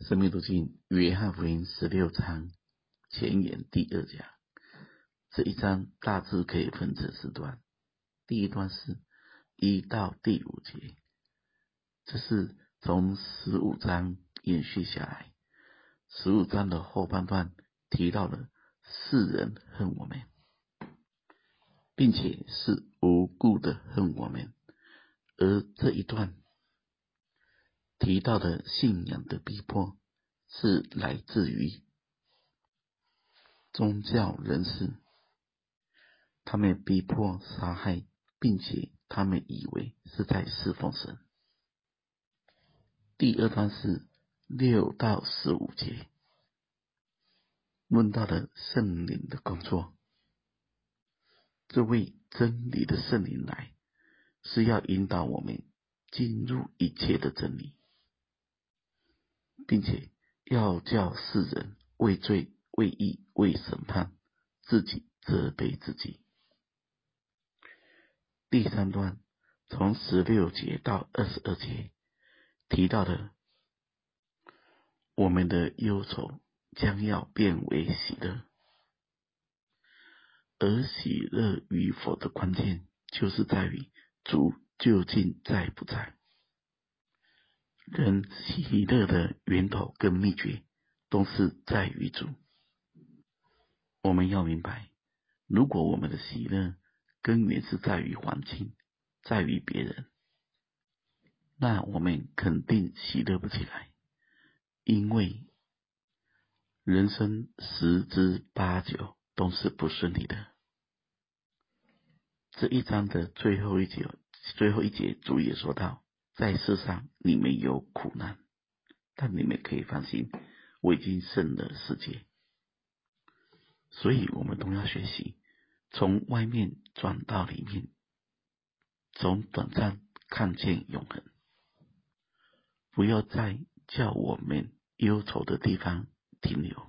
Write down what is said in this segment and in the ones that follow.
生命读经约翰福音十六章前言第二讲，这一章大致可以分成四段。第一段是一到第五节，这是从十五章延续下来。十五章的后半段提到了世人恨我们，并且是无故的恨我们，而这一段。提到的信仰的逼迫，是来自于宗教人士，他们逼迫杀害，并且他们以为是在侍奉神。第二段是六到十五节，问到了圣灵的工作，这位真理的圣灵来，是要引导我们进入一切的真理。并且要叫世人为罪、为义、为审判，自己责备自己。第三段从十六节到二十二节提到的，我们的忧愁将要变为喜乐，而喜乐与否的关键，就是在于主究竟在不在。人喜乐的源头跟秘诀，都是在于主。我们要明白，如果我们的喜乐根源是在于环境，在于别人，那我们肯定喜乐不起来，因为人生十之八九都是不顺利的。这一章的最后一节，最后一节主也说到。在世上，你们有苦难，但你们可以放心，我已经胜了世界。所以，我们都要学习从外面转到里面，从短暂看见永恒，不要在叫我们忧愁的地方停留。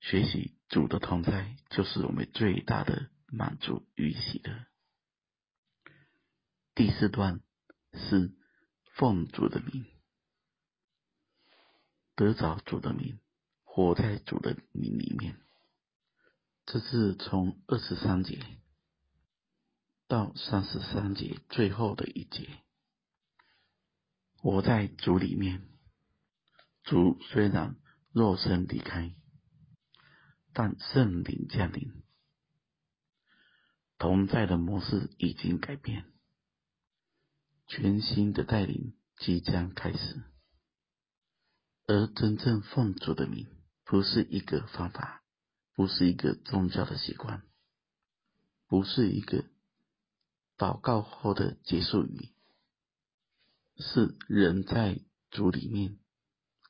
学习主的同在，就是我们最大的满足与喜乐。第四段。是奉主的名，得着主的名，活在主的名里面。这是从二十三节到三十三节最后的一节，我在主里面。主虽然肉身离开，但圣灵降临，同在的模式已经改变。全新的带领即将开始，而真正奉主的名，不是一个方法，不是一个宗教的习惯，不是一个祷告后的结束语，是人在主里面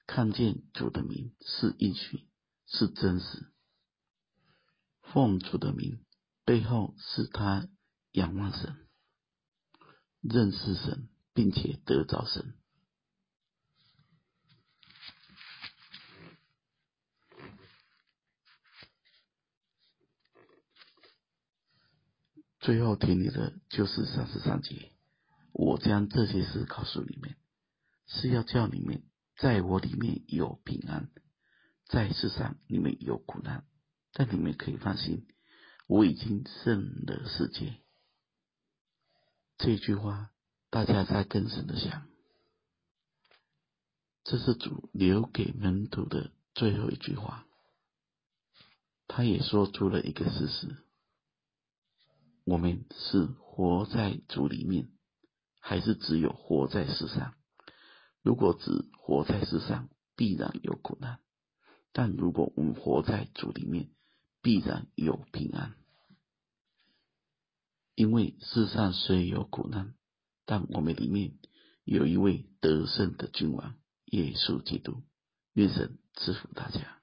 看见主的名是应许，是真实。奉主的名背后是他仰望神。认识神，并且得着神。最后听你的就是三十三节。我将这些事告诉你们，是要叫你们在我里面有平安。在世上你们有苦难，但你们可以放心，我已经胜了世界。这句话，大家在更深的想，这是主留给门徒的最后一句话。他也说出了一个事实：我们是活在主里面，还是只有活在世上？如果只活在世上，必然有苦难；但如果我们活在主里面，必然有平安。因为世上虽有苦难，但我们里面有一位得胜的君王——耶稣基督。愿神赐福大家。